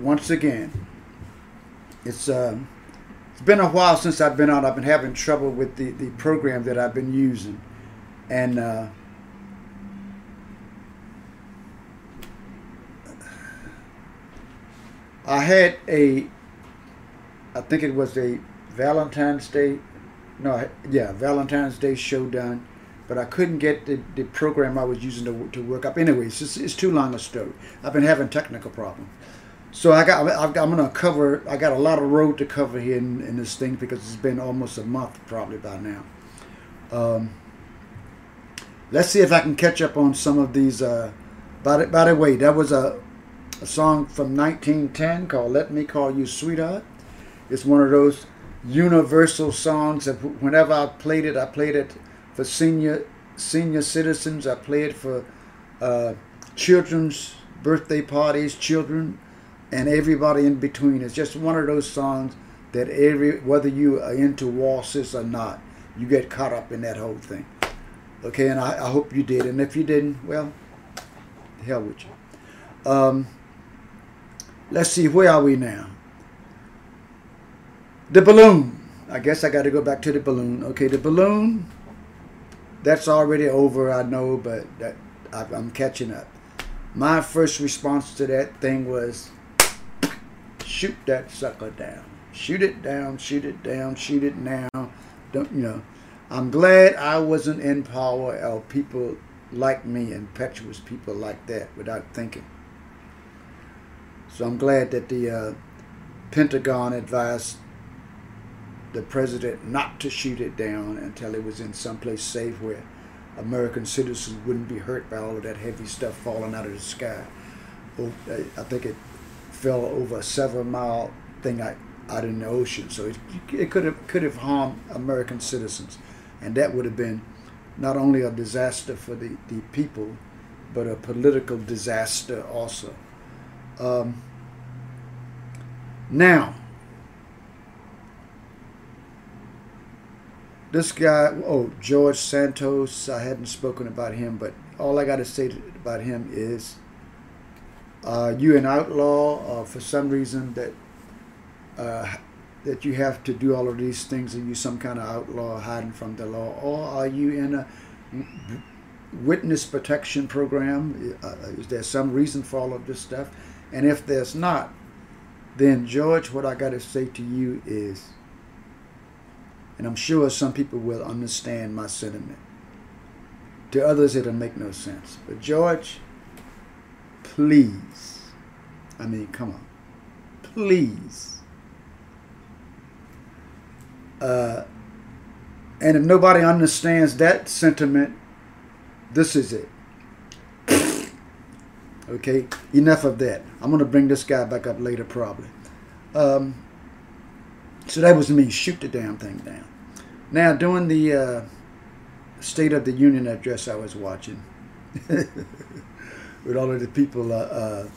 once again. It's uh, it's been a while since I've been out. I've been having trouble with the, the program that I've been using, and uh, I had a, I think it was a Valentine's Day, no, yeah, Valentine's Day show done, but I couldn't get the, the program I was using to, to work up. Anyways, it's, it's too long a story. I've been having technical problems. So I got, got, I'm gonna cover. I got a lot of road to cover here in, in this thing because it's been almost a month probably by now. Um, let's see if I can catch up on some of these. Uh, by the, by the way, that was a, a song from 1910 called "Let Me Call You Sweetheart." It's one of those universal songs that whenever I played it, I played it for senior senior citizens. I play it for uh, children's birthday parties, children, and everybody in between. It's just one of those songs that every whether you are into waltzes or not, you get caught up in that whole thing. Okay, and I, I hope you did. And if you didn't, well, hell with you. Um, let's see, where are we now? The balloon. I guess I got to go back to the balloon. Okay, the balloon. That's already over, I know, but that I, I'm catching up. My first response to that thing was, shoot that sucker down. Shoot it down, shoot it down, shoot it now. Don't you know? I'm glad I wasn't in power of people like me, impetuous people like that, without thinking. So I'm glad that the uh, Pentagon advised the president not to shoot it down until it was in someplace safe where American citizens wouldn't be hurt by all of that heavy stuff falling out of the sky. Oh, I think it fell over a seven mile thing out, out in the ocean, so it, it could have could have harmed American citizens, and that would have been not only a disaster for the, the people, but a political disaster also. Um, now, this guy, oh, George Santos, I hadn't spoken about him, but all I got to say about him is uh, you an outlaw uh, for some reason that uh, that you have to do all of these things and you some kind of outlaw hiding from the law? Or are you in a witness protection program? Uh, is there some reason for all of this stuff? And if there's not then george what i got to say to you is and i'm sure some people will understand my sentiment. To others it'll make no sense. But george please i mean come on please uh, and if nobody understands that sentiment, this is it. okay, enough of that. I'm going to bring this guy back up later, probably. Um, so that was me. Shoot the damn thing down. Now, during the uh, State of the Union address I was watching, with all of the people uh, uh,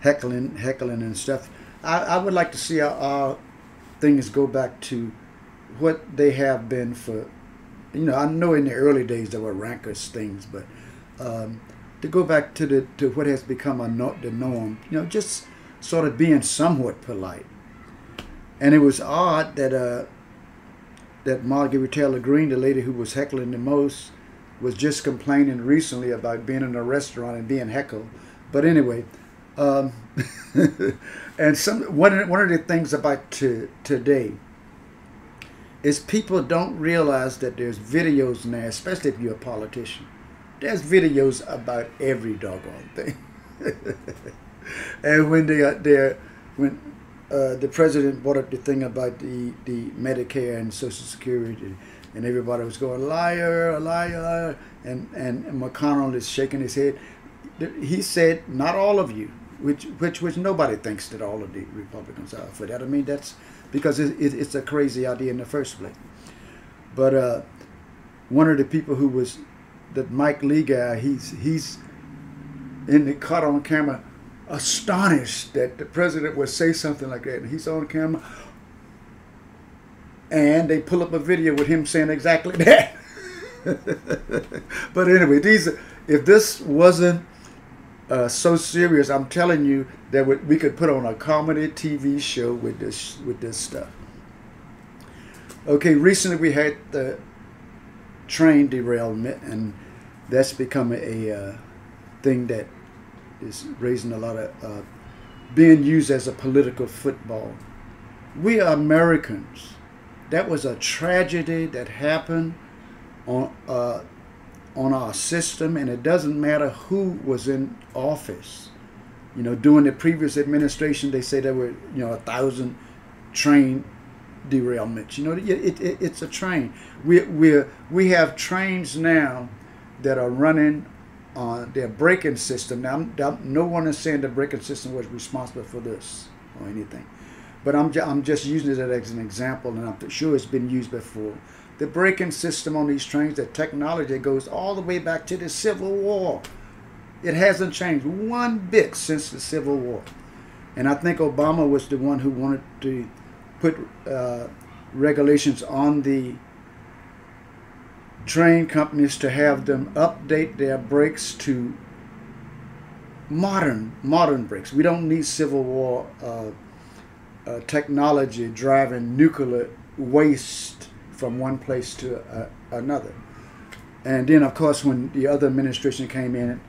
heckling, heckling and stuff, I, I, would like to see our, our things go back to what they have been for, you know, I know in the early days there were rancorous things, but um, to go back to the to what has become a not the norm, you know, just sort of being somewhat polite. And it was odd that uh, that Margaret Taylor Greene, the lady who was heckling the most, was just complaining recently about being in a restaurant and being heckled. But anyway, um, and some one one of the things about to, today is people don't realize that there's videos now, especially if you're a politician. There's videos about every doggone thing. and when they are there, when uh, the president brought up the thing about the, the Medicare and Social Security, and everybody was going liar, liar, liar, and and McConnell is shaking his head. He said, "Not all of you," which which which nobody thinks that all of the Republicans are for that. I mean, that's because it, it, it's a crazy idea in the first place. But uh, one of the people who was that Mike Lee guy, he's he's in the caught on camera, astonished that the president would say something like that, and he's on camera, and they pull up a video with him saying exactly that. but anyway, these if this wasn't uh, so serious. I'm telling you that we could put on a comedy TV show with this with this stuff. Okay, recently we had the train derailment, and that's become a uh, thing that is raising a lot of uh, being used as a political football. We are Americans. That was a tragedy that happened on uh, on our system, and it doesn't matter who was in office. You know, during the previous administration, they say there were you know a thousand train derailments. You know, it, it, it, it's a train. We we we have trains now that are running on their braking system. Now, no one is saying the braking system was responsible for this or anything, but I'm I'm just using it as an example, and I'm sure it's been used before the braking system on these trains, the technology goes all the way back to the Civil War. It hasn't changed one bit since the Civil War. And I think Obama was the one who wanted to put uh, regulations on the train companies to have them update their brakes to modern modern brakes. We don't need Civil War uh, uh, technology driving nuclear waste from one place to uh, another. And then, of course, when the other administration came in,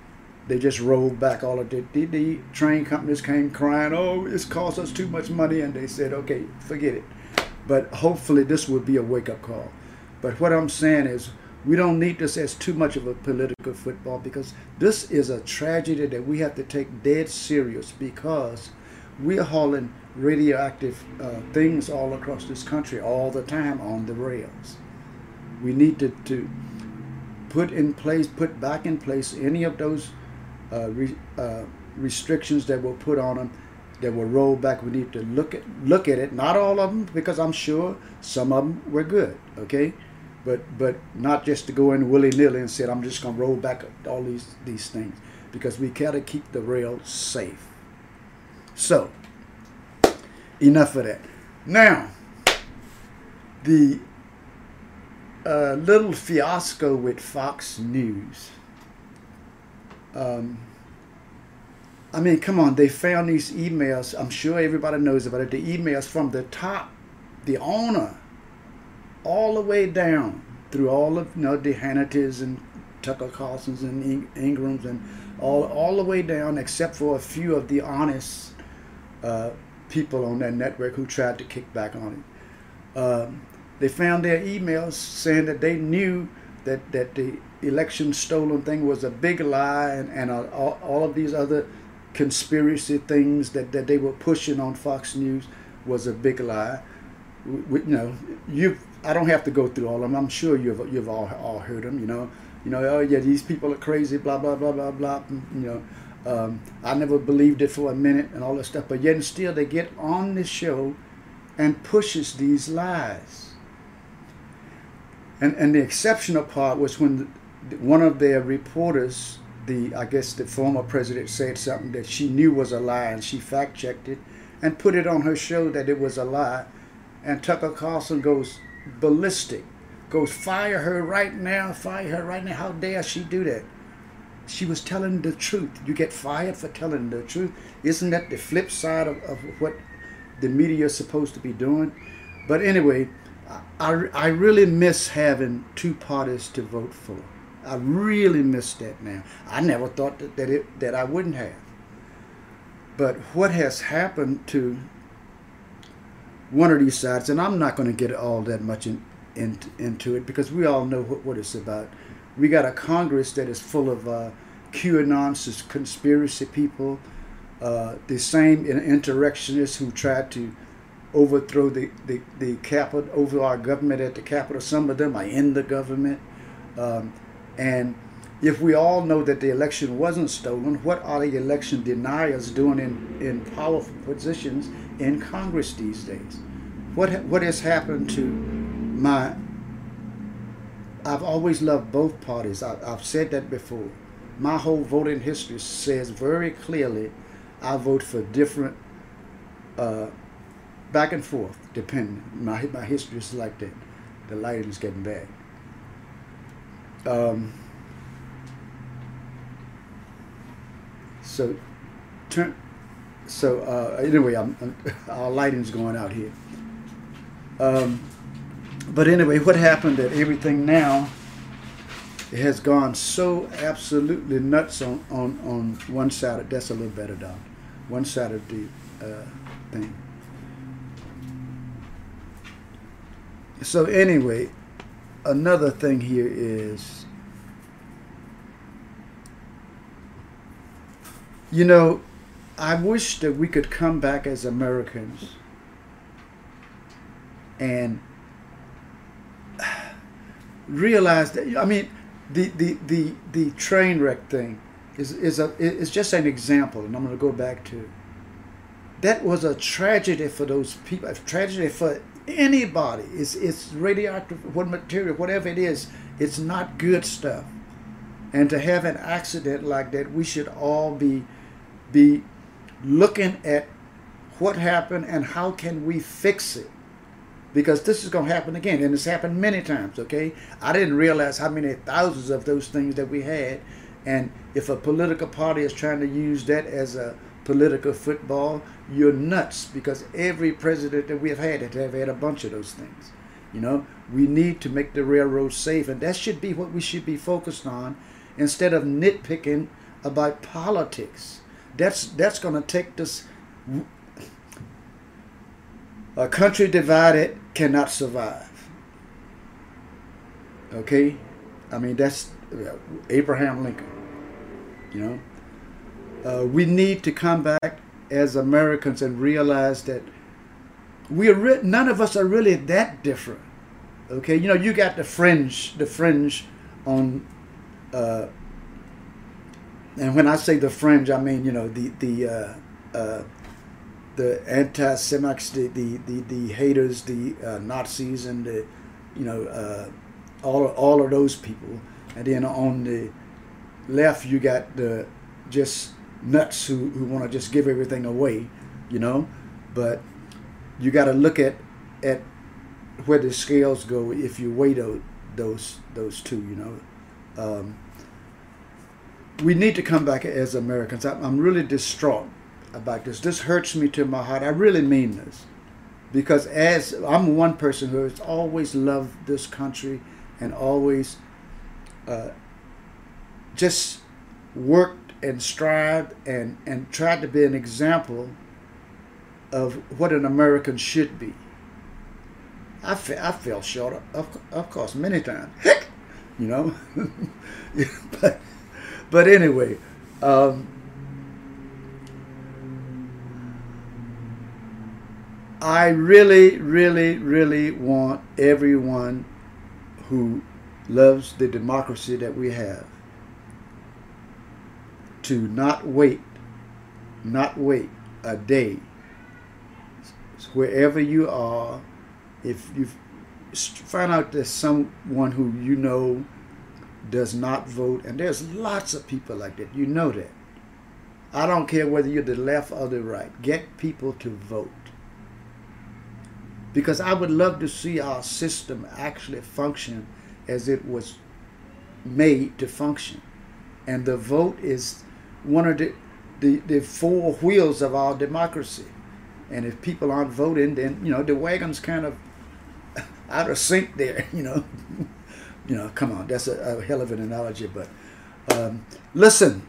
they just rolled back all of the, the, the train companies came crying, oh, it's cost us too much money. And they said, okay, forget it. But hopefully this would be a wake-up call. But what I'm saying is we don't need this as too much of a political football because this is a tragedy that we have to take dead serious because we are hauling radioactive uh, things all across this country all the time on the rails. We need to, to put in place, put back in place any of those uh, re, uh, restrictions that were put on them that were rolled back. We need to look at look at it. Not all of them, because I'm sure some of them were good. Okay, but but not just to go in willy nilly and say I'm just going to roll back all these these things because we got to keep the rail safe. So enough of that. Now, the a little fiasco with Fox News. Um, I mean, come on, they found these emails. I'm sure everybody knows about it. The emails from the top, the owner, all the way down through all of you know, the Hannitys and Tucker Carlsons and Ingrahams and all, all the way down, except for a few of the honest uh, people on that network who tried to kick back on it. Um, they found their emails saying that they knew that, that the election stolen thing was a big lie and, and all, all of these other conspiracy things that, that they were pushing on Fox News was a big lie. We, you know, you I don't have to go through all of them. I'm sure you've you've all all heard them. You know, you know, oh yeah, these people are crazy, blah blah blah blah blah. You know, um, I never believed it for a minute and all that stuff. But yet and still, they get on the show and pushes these lies. And and the exceptional part was when the, one of their reporters, the I guess the former president, said something that she knew was a lie, and she fact checked it and put it on her show that it was a lie. And Tucker Carlson goes ballistic, goes fire her right now, fire her right now. How dare she do that? She was telling the truth. You get fired for telling the truth. Isn't that the flip side of, of what the media is supposed to be doing? But anyway, I, I really miss having two parties to vote for. I really miss that now. I never thought that, that it that I wouldn't have. But what has happened to one of these sides, and I'm not going to get all that much in, in, into it because we all know what, what it's about. We got a Congress that is full of uh, QAnon conspiracy people, uh, the same insurrectionists who tried to overthrow the, the, the capital, over our government at the Capitol. Some of them are in the government. Um, and if we all know that the election wasn't stolen, what are the election deniers doing in, in powerful positions in Congress these days? What, what has happened to my. I've always loved both parties. I, I've said that before. My whole voting history says very clearly I vote for different, uh, back and forth, depending. My, my history is like that. The lighting is getting bad. Um, So, turn. So uh, anyway, I'm, I'm, our lighting's going out here. Um, but anyway, what happened that everything now has gone so absolutely nuts on, on, on one side. Of, that's a little better down. One side of the uh, thing. So anyway, another thing here is You know, I wish that we could come back as Americans and realize that I mean the the the, the train wreck thing is is a is just an example and I'm going to go back to that was a tragedy for those people a tragedy for anybody. It's it's radioactive what material whatever it is it's not good stuff. And to have an accident like that we should all be be looking at what happened and how can we fix it because this is going to happen again and it's happened many times okay i didn't realize how many thousands of those things that we had and if a political party is trying to use that as a political football you're nuts because every president that we have had have had a bunch of those things you know we need to make the railroad safe and that should be what we should be focused on instead of nitpicking about politics that's that's going to take this. A country divided cannot survive. Okay, I mean that's Abraham Lincoln. You know, uh, we need to come back as Americans and realize that we are re- none of us are really that different. Okay, you know, you got the fringe, the fringe on uh, and when I say the fringe, I mean you know the the uh, uh, the anti-Semites, the, the, the, the haters, the uh, Nazis, and the you know uh, all all of those people. And then on the left, you got the just nuts who, who want to just give everything away, you know. But you got to look at at where the scales go if you weigh those those those two. You know, um, we need to come back as Americans. I'm, I'm really distraught about this. This hurts me to my heart. I really mean this because as I'm one person who has always loved this country and always uh, just worked and strived and, and tried to be an example of what an American should be. I, fe- I fell short, of, of course, many times. You know. but, but anyway, um, I really, really, really want everyone who loves the democracy that we have to not wait, not wait a day. Wherever you are, if you find out there's someone who you know does not vote, and there's lots of people like that, you know that. I don't care whether you're the left or the right, get people to vote because I would love to see our system actually function as it was made to function. And the vote is one of the, the, the four wheels of our democracy. And if people aren't voting, then, you know, the wagon's kind of out of sync there, you know. you know, come on, that's a, a hell of an analogy. But um, listen,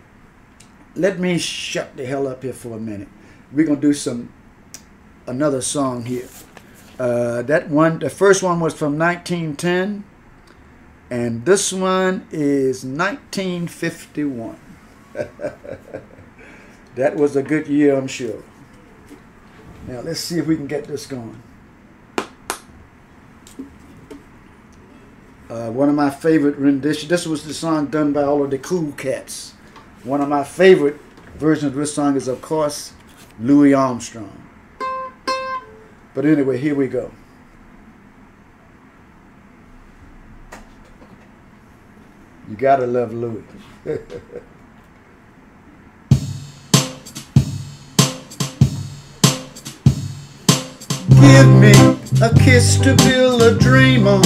let me shut the hell up here for a minute. We're going to do some, another song here. Uh, that one, the first one was from 1910, and this one is 1951. that was a good year, I'm sure. Now let's see if we can get this going. Uh, one of my favorite renditions. This was the song done by all of the Cool Cats. One of my favorite versions of this song is, of course, Louis Armstrong. But anyway, here we go. You gotta love Louis. Give me a kiss to build a dream on,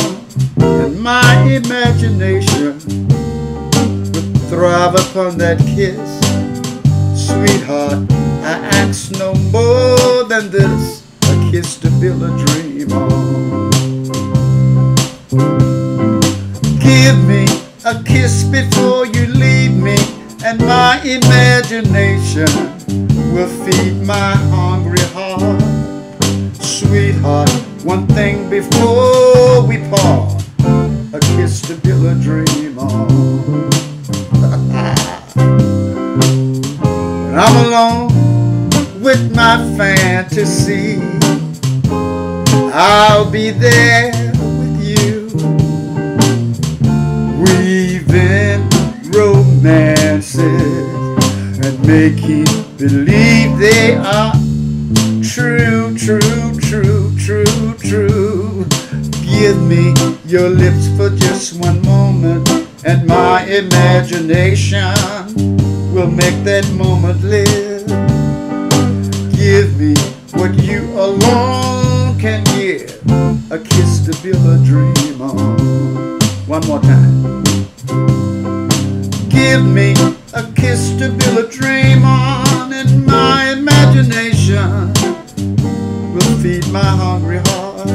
and my imagination would thrive upon that kiss. Sweetheart, I ask no more than this kiss to build a dream on. Give me a kiss before you leave me, and my imagination will feed my hungry heart. Sweetheart, one thing before we part, a kiss to build a dream on. when I'm alone with my fantasy. I'll be there with you, weaving romances and making believe they are true, true, true, true, true. Give me your lips for just one moment, and my imagination will make that moment live. Give me what you alone can a kiss to build a dream on. One more time. Give me a kiss to build a dream on, and my imagination will feed my hungry heart.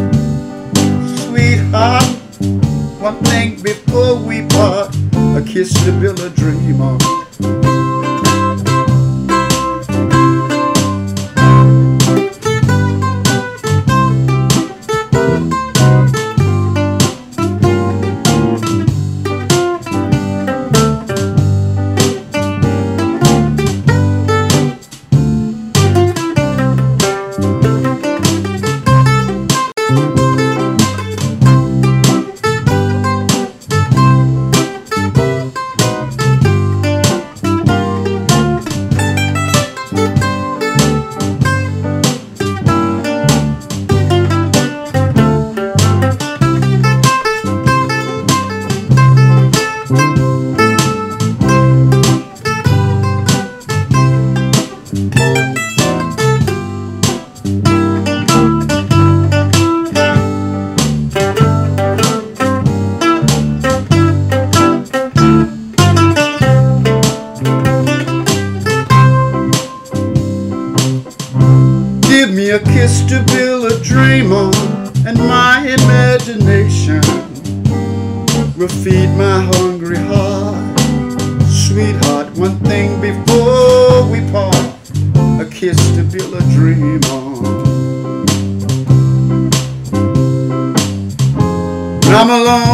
Sweetheart, one thing before we part, a kiss to build a dream on. Build a dream on, and my imagination will feed my hungry heart. Sweetheart, one thing before we part, a kiss to build a dream on. When I'm alone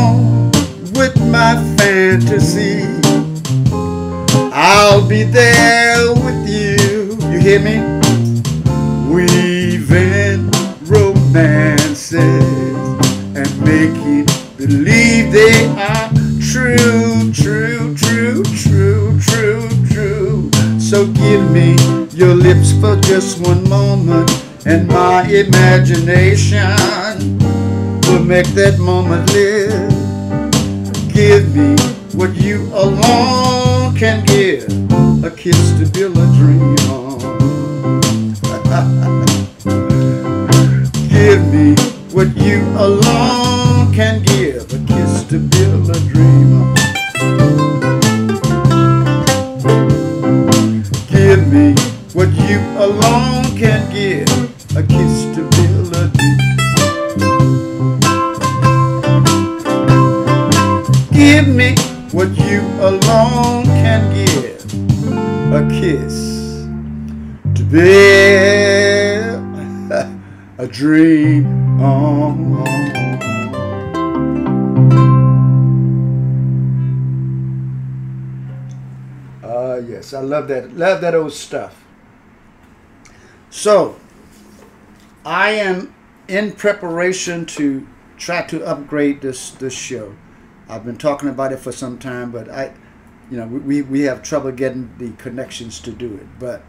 imagination will make that moment live. Give me what you alone can give, a kiss to build a dream on. give me what you alone can give, a kiss to build a dream on. Give me what you alone alone can give, a kiss to build a dream on. Ah, yes, I love that. Love that old stuff. So, I am in preparation to try to upgrade this this show. I've been talking about it for some time, but I, you know, we, we have trouble getting the connections to do it. But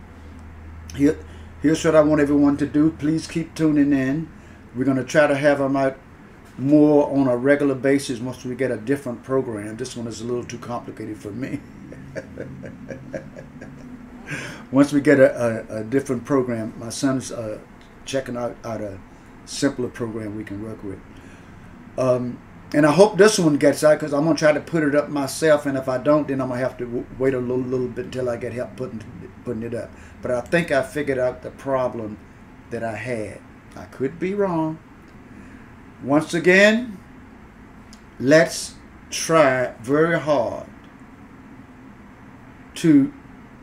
here, here's what I want everyone to do. Please keep tuning in. We're going to try to have them out more on a regular basis once we get a different program. This one is a little too complicated for me. once we get a, a, a, different program, my son's uh, checking out, out a simpler program we can work with. Um, and I hope this one gets out because I'm gonna try to put it up myself. And if I don't, then I'm gonna have to wait a little, little bit until I get help putting putting it up. But I think I figured out the problem that I had. I could be wrong. Once again, let's try very hard to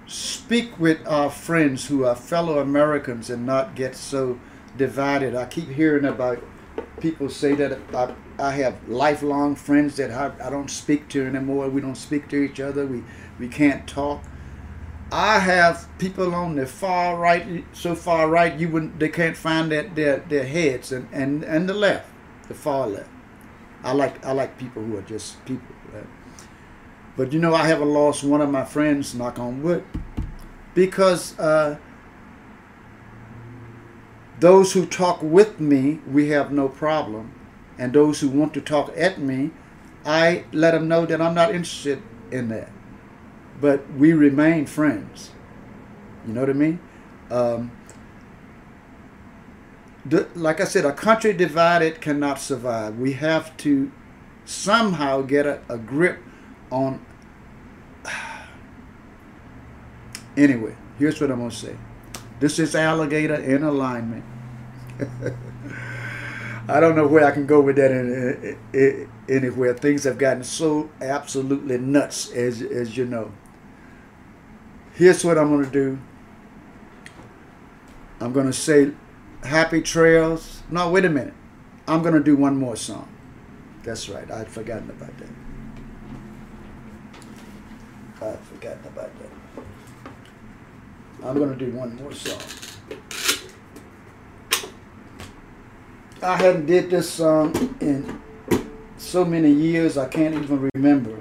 speak with our friends who are fellow Americans and not get so divided. I keep hearing about people say that I, I have lifelong friends that I, I don't speak to anymore. We don't speak to each other. We we can't talk. I have people on the far right, so far right you wouldn't they can't find their their, their heads, and, and and the left, the far left. I like I like people who are just people. Right? But you know I haven't lost one of my friends, knock on wood, because. Uh, those who talk with me, we have no problem. And those who want to talk at me, I let them know that I'm not interested in that. But we remain friends. You know what I mean? Um, the, like I said, a country divided cannot survive. We have to somehow get a, a grip on. Anyway, here's what I'm going to say. This is alligator in alignment. I don't know where I can go with that in, in, in, anywhere. Things have gotten so absolutely nuts, as, as you know. Here's what I'm going to do. I'm going to say happy trails. No, wait a minute. I'm going to do one more song. That's right. I'd forgotten about that. I'd forgotten about that. I'm going to do one more song. I hadn't did this song in so many years I can't even remember.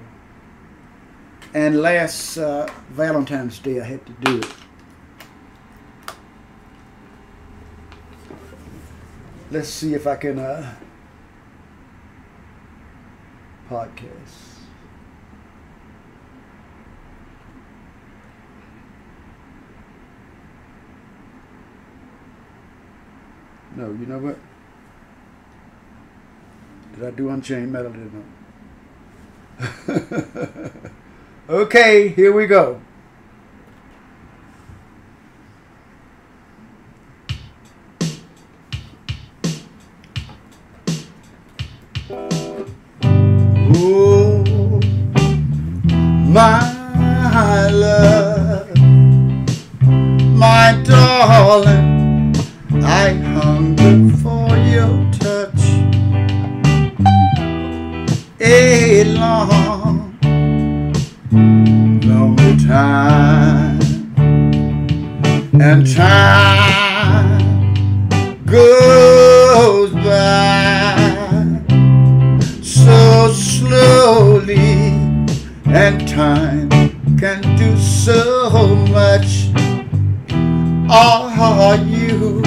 And last uh, Valentine's Day I had to do it. Let's see if I can uh, podcast. No, you know what? I do Unchained Melody? Didn't okay, here we go. And time can do so much. Are you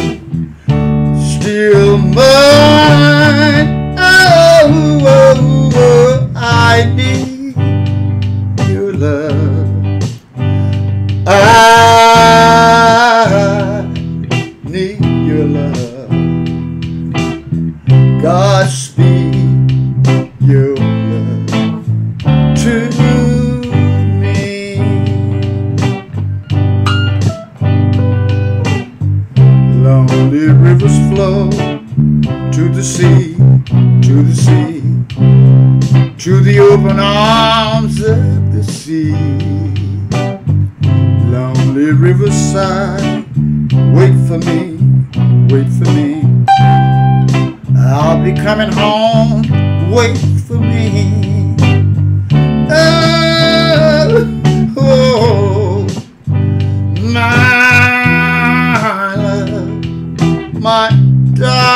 be coming home, wait for me. Oh, oh, my love, my darling,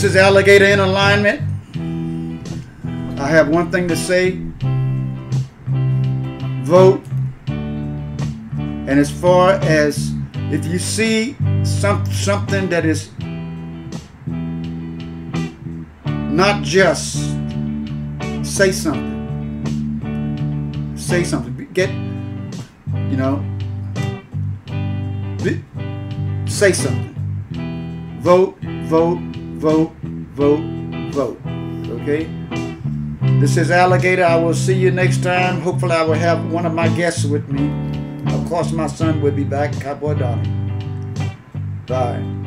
This is Alligator in Alignment. I have one thing to say. Vote. And as far as if you see some, something that is not just, say something. Say something. Get, you know, say something. Vote, vote, vote, vote, vote. Okay? This is Alligator. I will see you next time. Hopefully, I will have one of my guests with me. Of course, my son will be back, Cowboy Donnie. Bye.